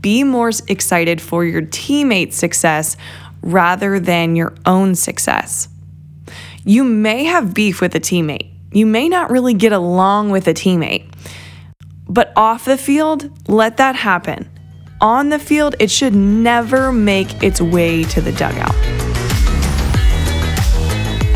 Be more excited for your teammates' success rather than your own success. You may have beef with a teammate. You may not really get along with a teammate. But off the field, let that happen. On the field, it should never make its way to the dugout.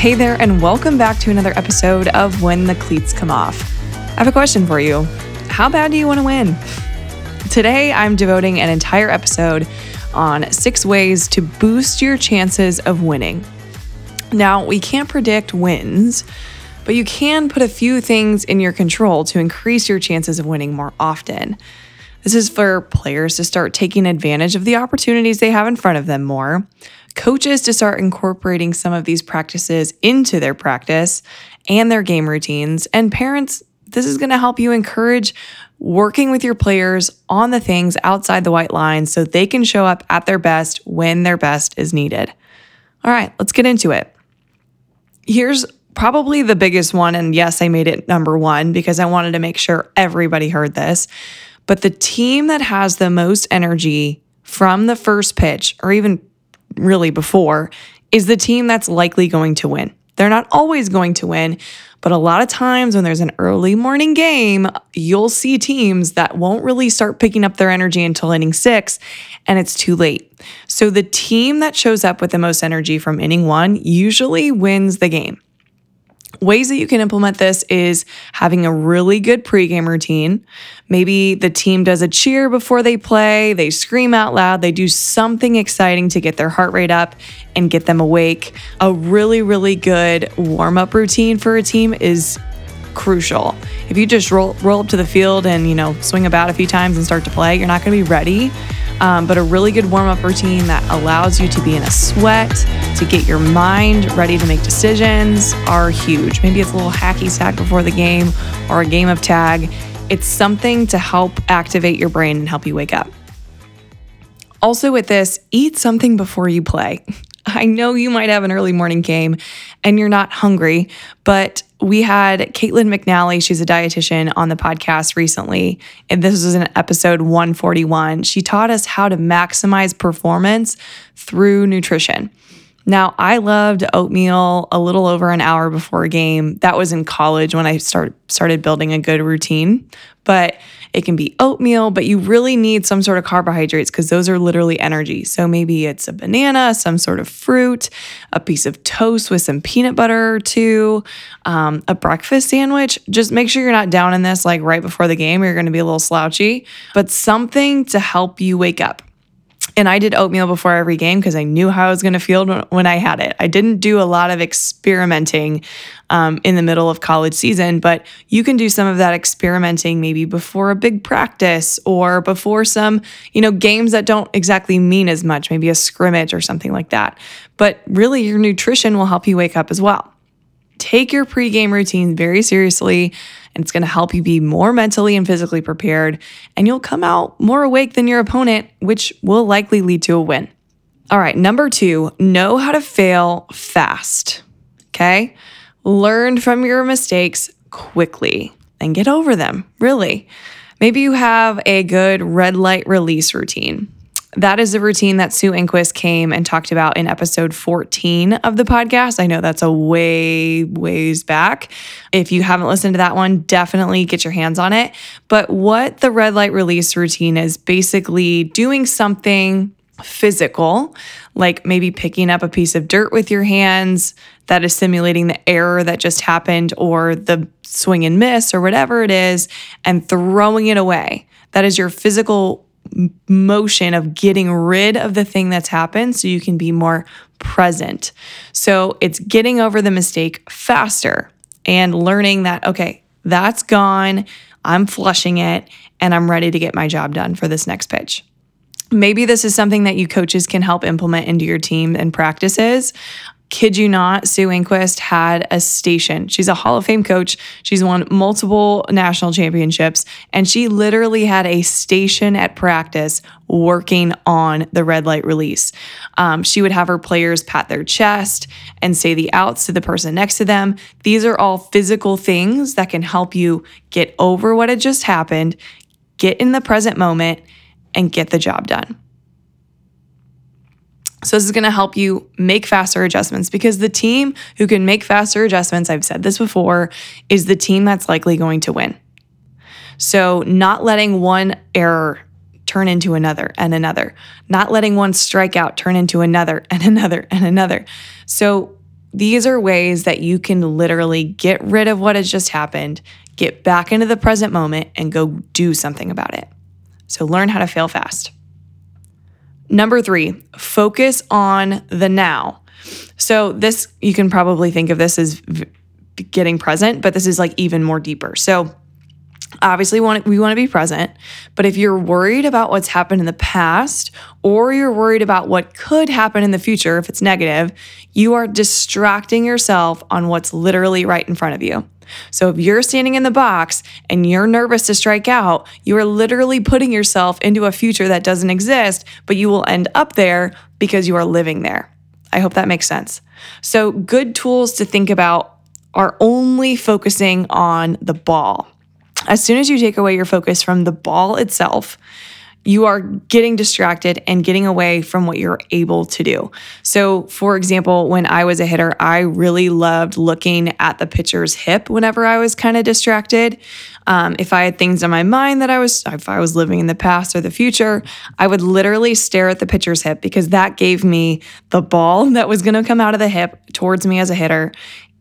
Hey there, and welcome back to another episode of When the Cleats Come Off. I have a question for you. How bad do you want to win? Today, I'm devoting an entire episode on six ways to boost your chances of winning. Now, we can't predict wins, but you can put a few things in your control to increase your chances of winning more often. This is for players to start taking advantage of the opportunities they have in front of them more coaches to start incorporating some of these practices into their practice and their game routines, and parents, this is going to help you encourage working with your players on the things outside the white lines so they can show up at their best when their best is needed. All right, let's get into it. Here's probably the biggest one. And yes, I made it number one because I wanted to make sure everybody heard this. But the team that has the most energy from the first pitch, or even really before, is the team that's likely going to win. They're not always going to win, but a lot of times when there's an early morning game, you'll see teams that won't really start picking up their energy until inning six, and it's too late. So the team that shows up with the most energy from inning one usually wins the game. Ways that you can implement this is having a really good pregame routine. Maybe the team does a cheer before they play, they scream out loud, they do something exciting to get their heart rate up and get them awake. A really, really good warm up routine for a team is crucial. If you just roll, roll up to the field and, you know, swing about a few times and start to play, you're not going to be ready um, but a really good warm up routine that allows you to be in a sweat, to get your mind ready to make decisions are huge. Maybe it's a little hacky sack before the game or a game of tag. It's something to help activate your brain and help you wake up. Also, with this, eat something before you play. I know you might have an early morning game and you're not hungry, but we had Kaitlyn McNally, she's a dietitian, on the podcast recently. And this was in episode 141. She taught us how to maximize performance through nutrition. Now, I loved oatmeal a little over an hour before a game. That was in college when I start, started building a good routine. But it can be oatmeal, but you really need some sort of carbohydrates because those are literally energy. So maybe it's a banana, some sort of fruit, a piece of toast with some peanut butter or two, um, a breakfast sandwich. Just make sure you're not down in this like right before the game. You're going to be a little slouchy, but something to help you wake up. And I did oatmeal before every game because I knew how I was going to feel when I had it. I didn't do a lot of experimenting um, in the middle of college season, but you can do some of that experimenting maybe before a big practice or before some, you know, games that don't exactly mean as much, maybe a scrimmage or something like that. But really, your nutrition will help you wake up as well. Take your pregame routine very seriously and it's going to help you be more mentally and physically prepared, and you'll come out more awake than your opponent, which will likely lead to a win. All right, number two, know how to fail fast. Okay? Learn from your mistakes quickly and get over them, really. Maybe you have a good red light release routine. That is the routine that Sue Enquist came and talked about in episode 14 of the podcast. I know that's a way, ways back. If you haven't listened to that one, definitely get your hands on it. But what the red light release routine is basically doing something physical, like maybe picking up a piece of dirt with your hands that is simulating the error that just happened or the swing and miss or whatever it is, and throwing it away. That is your physical motion of getting rid of the thing that's happened so you can be more present. So it's getting over the mistake faster and learning that, okay, that's gone. I'm flushing it and I'm ready to get my job done for this next pitch. Maybe this is something that you coaches can help implement into your team and practices. Kid you not, Sue Enquist had a station. She's a Hall of Fame coach. She's won multiple national championships, and she literally had a station at practice working on the red light release. Um, she would have her players pat their chest and say the outs to the person next to them. These are all physical things that can help you get over what had just happened, get in the present moment, and get the job done. So, this is going to help you make faster adjustments because the team who can make faster adjustments, I've said this before, is the team that's likely going to win. So, not letting one error turn into another and another, not letting one strikeout turn into another and another and another. So, these are ways that you can literally get rid of what has just happened, get back into the present moment, and go do something about it. So, learn how to fail fast. Number three, focus on the now. So, this, you can probably think of this as getting present, but this is like even more deeper. So, obviously want we want to be present but if you're worried about what's happened in the past or you're worried about what could happen in the future if it's negative you are distracting yourself on what's literally right in front of you so if you're standing in the box and you're nervous to strike out, you are literally putting yourself into a future that doesn't exist, but you will end up there because you are living there. I hope that makes sense. So, good tools to think about are only focusing on the ball. As soon as you take away your focus from the ball itself, you are getting distracted and getting away from what you're able to do. So, for example, when I was a hitter, I really loved looking at the pitcher's hip whenever I was kind of distracted. Um, if I had things in my mind that I was, if I was living in the past or the future, I would literally stare at the pitcher's hip because that gave me the ball that was going to come out of the hip towards me as a hitter.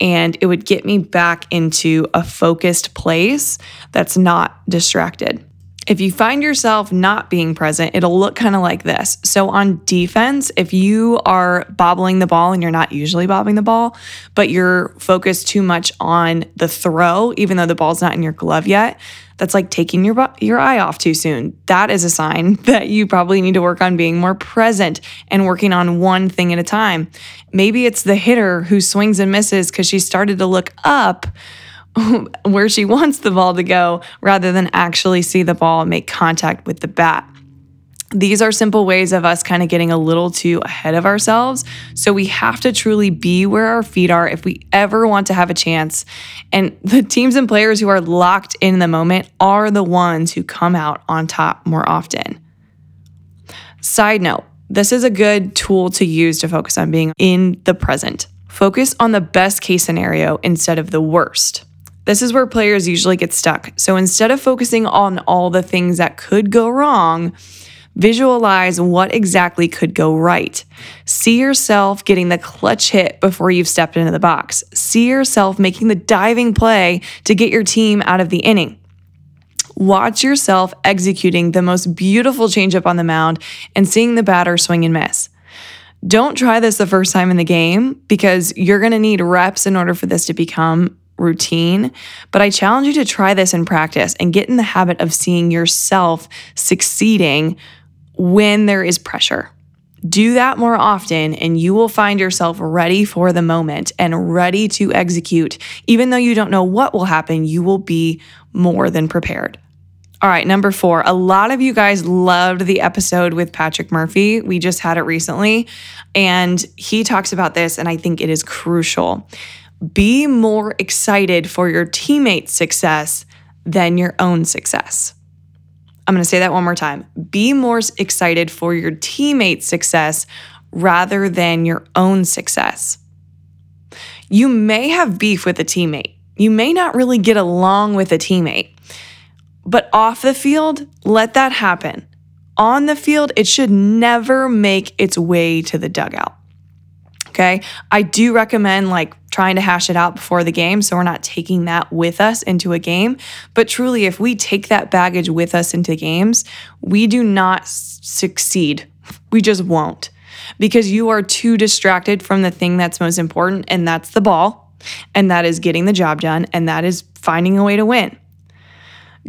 And it would get me back into a focused place that's not distracted. If you find yourself not being present, it'll look kind of like this. So on defense, if you are bobbling the ball and you're not usually bobbing the ball, but you're focused too much on the throw, even though the ball's not in your glove yet, that's like taking your your eye off too soon. That is a sign that you probably need to work on being more present and working on one thing at a time. Maybe it's the hitter who swings and misses cuz she started to look up where she wants the ball to go rather than actually see the ball make contact with the bat. These are simple ways of us kind of getting a little too ahead of ourselves. So we have to truly be where our feet are if we ever want to have a chance. And the teams and players who are locked in the moment are the ones who come out on top more often. Side note, this is a good tool to use to focus on being in the present. Focus on the best case scenario instead of the worst. This is where players usually get stuck. So instead of focusing on all the things that could go wrong, visualize what exactly could go right. See yourself getting the clutch hit before you've stepped into the box. See yourself making the diving play to get your team out of the inning. Watch yourself executing the most beautiful changeup on the mound and seeing the batter swing and miss. Don't try this the first time in the game because you're going to need reps in order for this to become routine, but I challenge you to try this in practice and get in the habit of seeing yourself succeeding when there is pressure. Do that more often, and you will find yourself ready for the moment and ready to execute. Even though you don't know what will happen, you will be more than prepared. All right, number four. A lot of you guys loved the episode with Patrick Murphy. We just had it recently, and he talks about this, and I think it is crucial be more excited for your teammates' success than your own success. I'm going to say that one more time. Be more excited for your teammate's success rather than your own success. You may have beef with a teammate. You may not really get along with a teammate. But off the field, let that happen. On the field, it should never make its way to the dugout. Okay. I do recommend like trying to hash it out before the game so we're not taking that with us into a game. But truly, if we take that baggage with us into games, we do not succeed. We just won't because you are too distracted from the thing that's most important, and that's the ball, and that is getting the job done, and that is finding a way to win.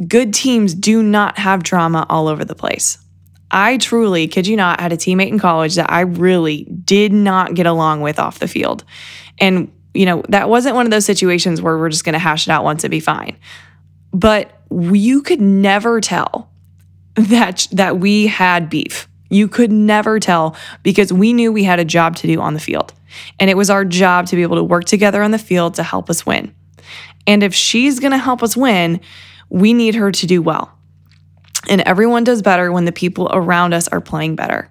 Good teams do not have drama all over the place. I truly, kid you not, had a teammate in college that I really did not get along with off the field. And, you know, that wasn't one of those situations where we're just going to hash it out once and be fine. But you could never tell that that we had beef. You could never tell because we knew we had a job to do on the field. And it was our job to be able to work together on the field to help us win. And if she's going to help us win, we need her to do well. And everyone does better when the people around us are playing better.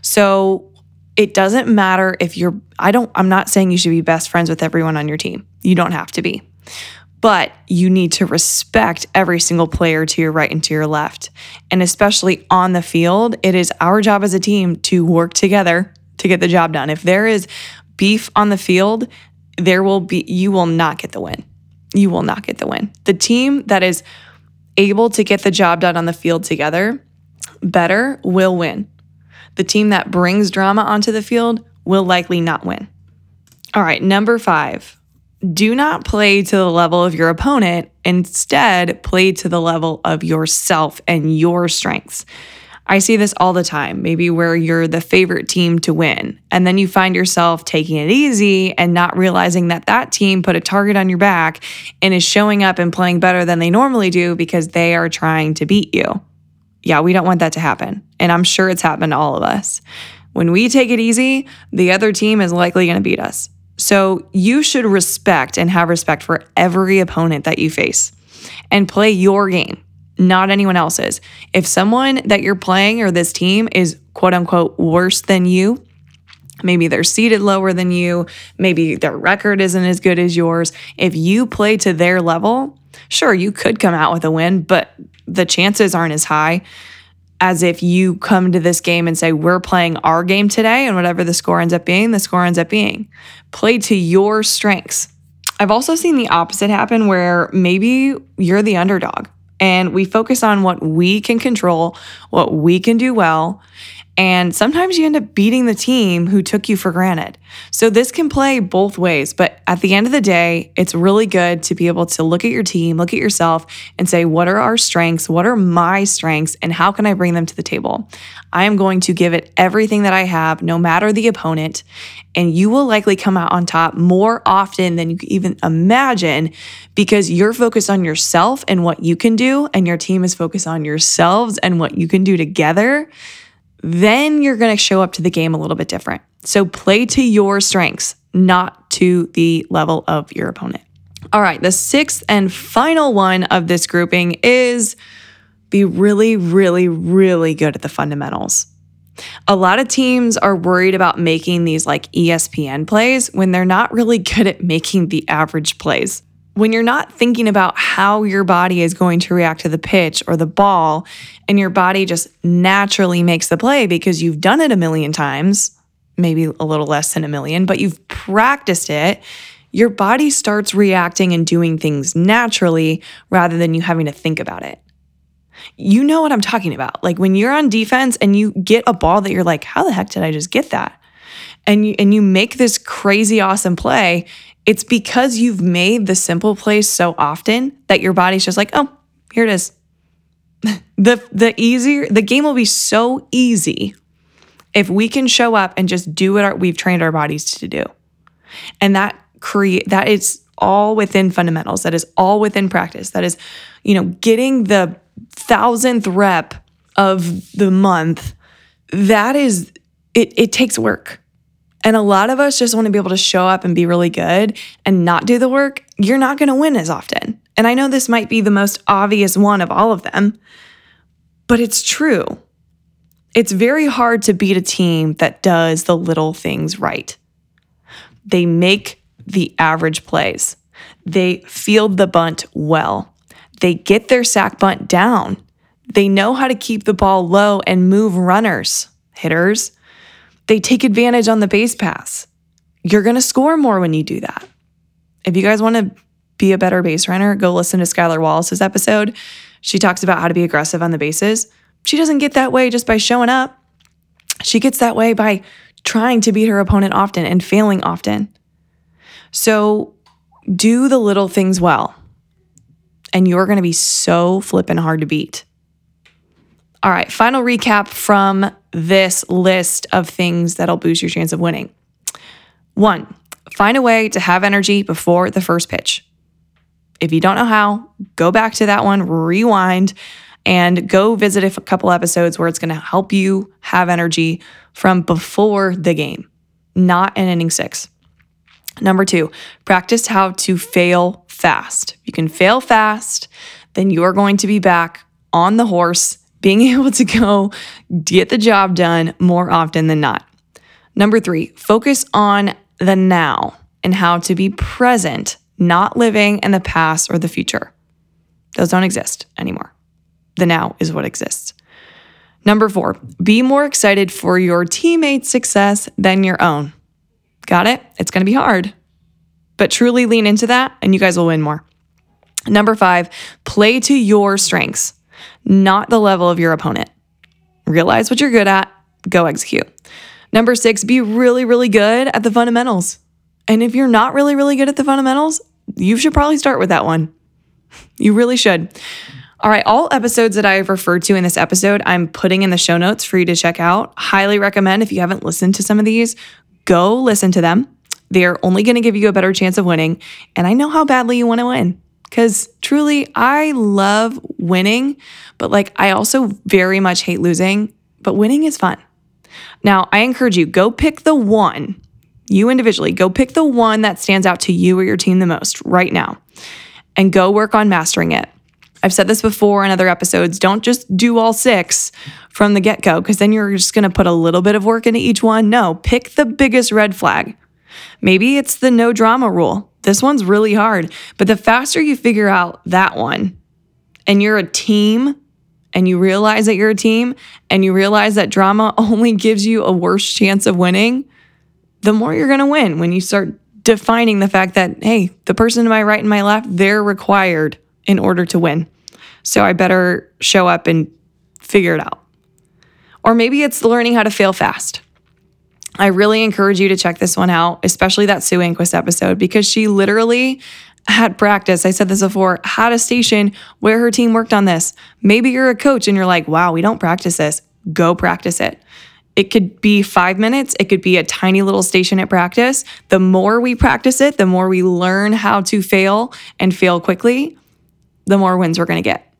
So it doesn't matter if you're, I don't, I'm not saying you should be best friends with everyone on your team. You don't have to be but you need to respect every single player to your right and to your left. And especially on the field, it is our job as a team to work together to get the job done. If there is beef on the field, there will be, you will not get the win. You will not get the win. The team that is able to get the job done on the field together better will win. The team that brings drama onto the field will likely not win. All right, number five, do not play to the level of your opponent. Instead, play to the level of yourself and your strengths. I see this all the time, maybe where you're the favorite team to win, and then you find yourself taking it easy and not realizing that that team put a target on your back and is showing up and playing better than they normally do because they are trying to beat you. Yeah, we don't want that to happen. And I'm sure it's happened to all of us. When we take it easy, the other team is likely going to beat us. So you should respect and have respect for every opponent that you face and play your game, not anyone else's. If someone that you're playing or this team is quote unquote worse than you, maybe they're seated lower than you, maybe their record isn't as good as yours, if you play to their level, sure, you could come out with a win, but the chances aren't as high as if you come to this game and say, We're playing our game today, and whatever the score ends up being, the score ends up being. Play to your strengths. I've also seen the opposite happen where maybe you're the underdog and we focus on what we can control, what we can do well, and sometimes you end up beating the team who took you for granted. So this can play both ways. But at the end of the day, it's really good to be able to look at your team, look at yourself, and say, what are our strengths? What are my strengths? And how can I bring them to the table? I am going to give it everything that I have, no matter the opponent. And you will likely come out on top more often than you can even imagine because you're focused on yourself and what you can do, and your team is focused on yourselves and what you can do together then you're going to show up to the game a little bit different. So play to your strengths, not to the level of your opponent. All right, the sixth and final one of this grouping is be really, really, really good at the fundamentals. A lot of teams are worried about making these like ESPN plays when they're not really good at making the average plays when you're not thinking about how your body is going to react to the pitch or the ball, and your body just naturally makes the play because you've done it a million times, maybe a little less than a million, but you've practiced it, your body starts reacting and doing things naturally rather than you having to think about it. You know what I'm talking about. Like when you're on defense and you get a ball that you're like, how the heck did I just get that? And you and you make this crazy awesome play it's because you've made the simple plays so often that your body's just like, oh, here it is. the the easier the game will be so easy if we can show up and just do what our, we've trained our bodies to do. And that create that is all within fundamentals. That is all within practice. That is, you know, getting the thousandth rep of the month. That is it it takes work. And a lot of us just want to be able to show up and be really good and not do the work. You're not going to win as often. And I know this might be the most obvious one of all of them, but it's true. It's very hard to beat a team that does the little things right. They make the average plays. They field the bunt well. They get their sack bunt down. They know how to keep the ball low and move runners, hitters. They take advantage on the base pass. You're going to score more when you do that. If you guys want to be a better base runner, go listen to Skylar Wallace's episode. She talks about how to be aggressive on the bases. She doesn't get that way just by showing up. She gets that way by trying to beat her opponent often and failing often. So do the little things well, and you're going to be so flippin' hard to beat. All right, final recap from this list of things that'll boost your chance of winning. One, find a way to have energy before the first pitch. If you don't know how, go back to that one, rewind, and go visit a couple episodes where it's going to help you have energy from before the game, not in inning six. Number two, practice how to fail fast. You can fail fast, then you are going to be back on the horse, being able to go get the job done more often than not. Number three, focus on the now and how to be present, not living in the past or the future. Those don't exist anymore. The now is what exists. Number four, be more excited for your teammates' success than your own. Got it? It's going to be hard, but truly lean into that and you guys will win more. Number five, play to your strengths, not the level of your opponent. Realize what you're good at, go execute. Number six, be really, really good at the fundamentals. And if you're not really, really good at the fundamentals, you should probably start with that one. You really should. All right, all episodes that I've referred to in this episode, I'm putting in the show notes for you to check out. Highly recommend if you haven't listened to some of these, go listen to them. They're only going to give you a better chance of winning. And I know how badly you want to win because truly, I love winning, but like I also very much hate losing, but winning is fun. Now, I encourage you go pick the one, you individually, go pick the one that stands out to you or your team the most right now and go work on mastering it. I've said this before in other episodes. Don't just do all six from the get go, because then you're just going to put a little bit of work into each one. No, pick the biggest red flag. Maybe it's the no drama rule. This one's really hard, but the faster you figure out that one and you're a team and you realize that you're a team and you realize that drama only gives you a worse chance of winning, the more you're going to win when you start defining the fact that, hey, the person to my right and my left, they're required in order to win. So I better show up and figure it out. Or maybe it's learning how to fail fast. I really encourage you to check this one out, especially that Sue Enquist episode, because she literally had practice. I said this before, had a station where her team worked on this. Maybe you're a coach and you're like, wow, we don't practice this. Go practice it. It could be five minutes, it could be a tiny little station at practice. The more we practice it, the more we learn how to fail and fail quickly, the more wins we're going to get.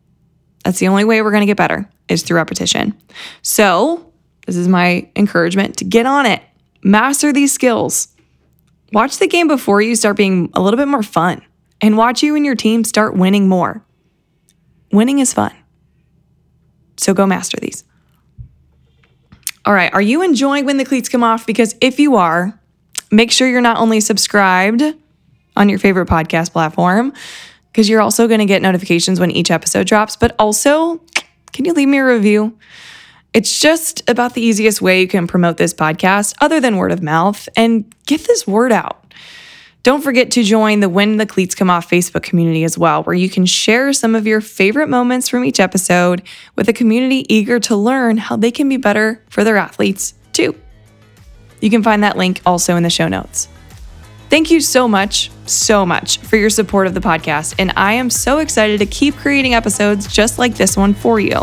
That's the only way we're going to get better is through repetition. So, this is my encouragement to get on it. Master these skills. Watch the game before you start being a little bit more fun and watch you and your team start winning more. Winning is fun. So go master these. All right, are you enjoying when the cleats come off? Because if you are, make sure you're not only subscribed on your favorite podcast platform, because you're also going to get notifications when each episode drops. But also, can you leave me a review? It's just about the easiest way you can promote this podcast other than word of mouth and get this word out. Don't forget to join the When the Cleats Come Off Facebook community as well, where you can share some of your favorite moments from each episode with a community eager to learn how they can be better for their athletes too. You can find that link also in the show notes. Thank you so much, so much for your support of the podcast. And I am so excited to keep creating episodes just like this one for you.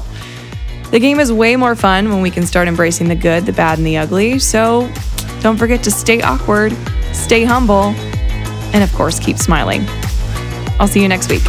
The game is way more fun when we can start embracing the good, the bad, and the ugly. So don't forget to stay awkward, stay humble, and of course, keep smiling. I'll see you next week.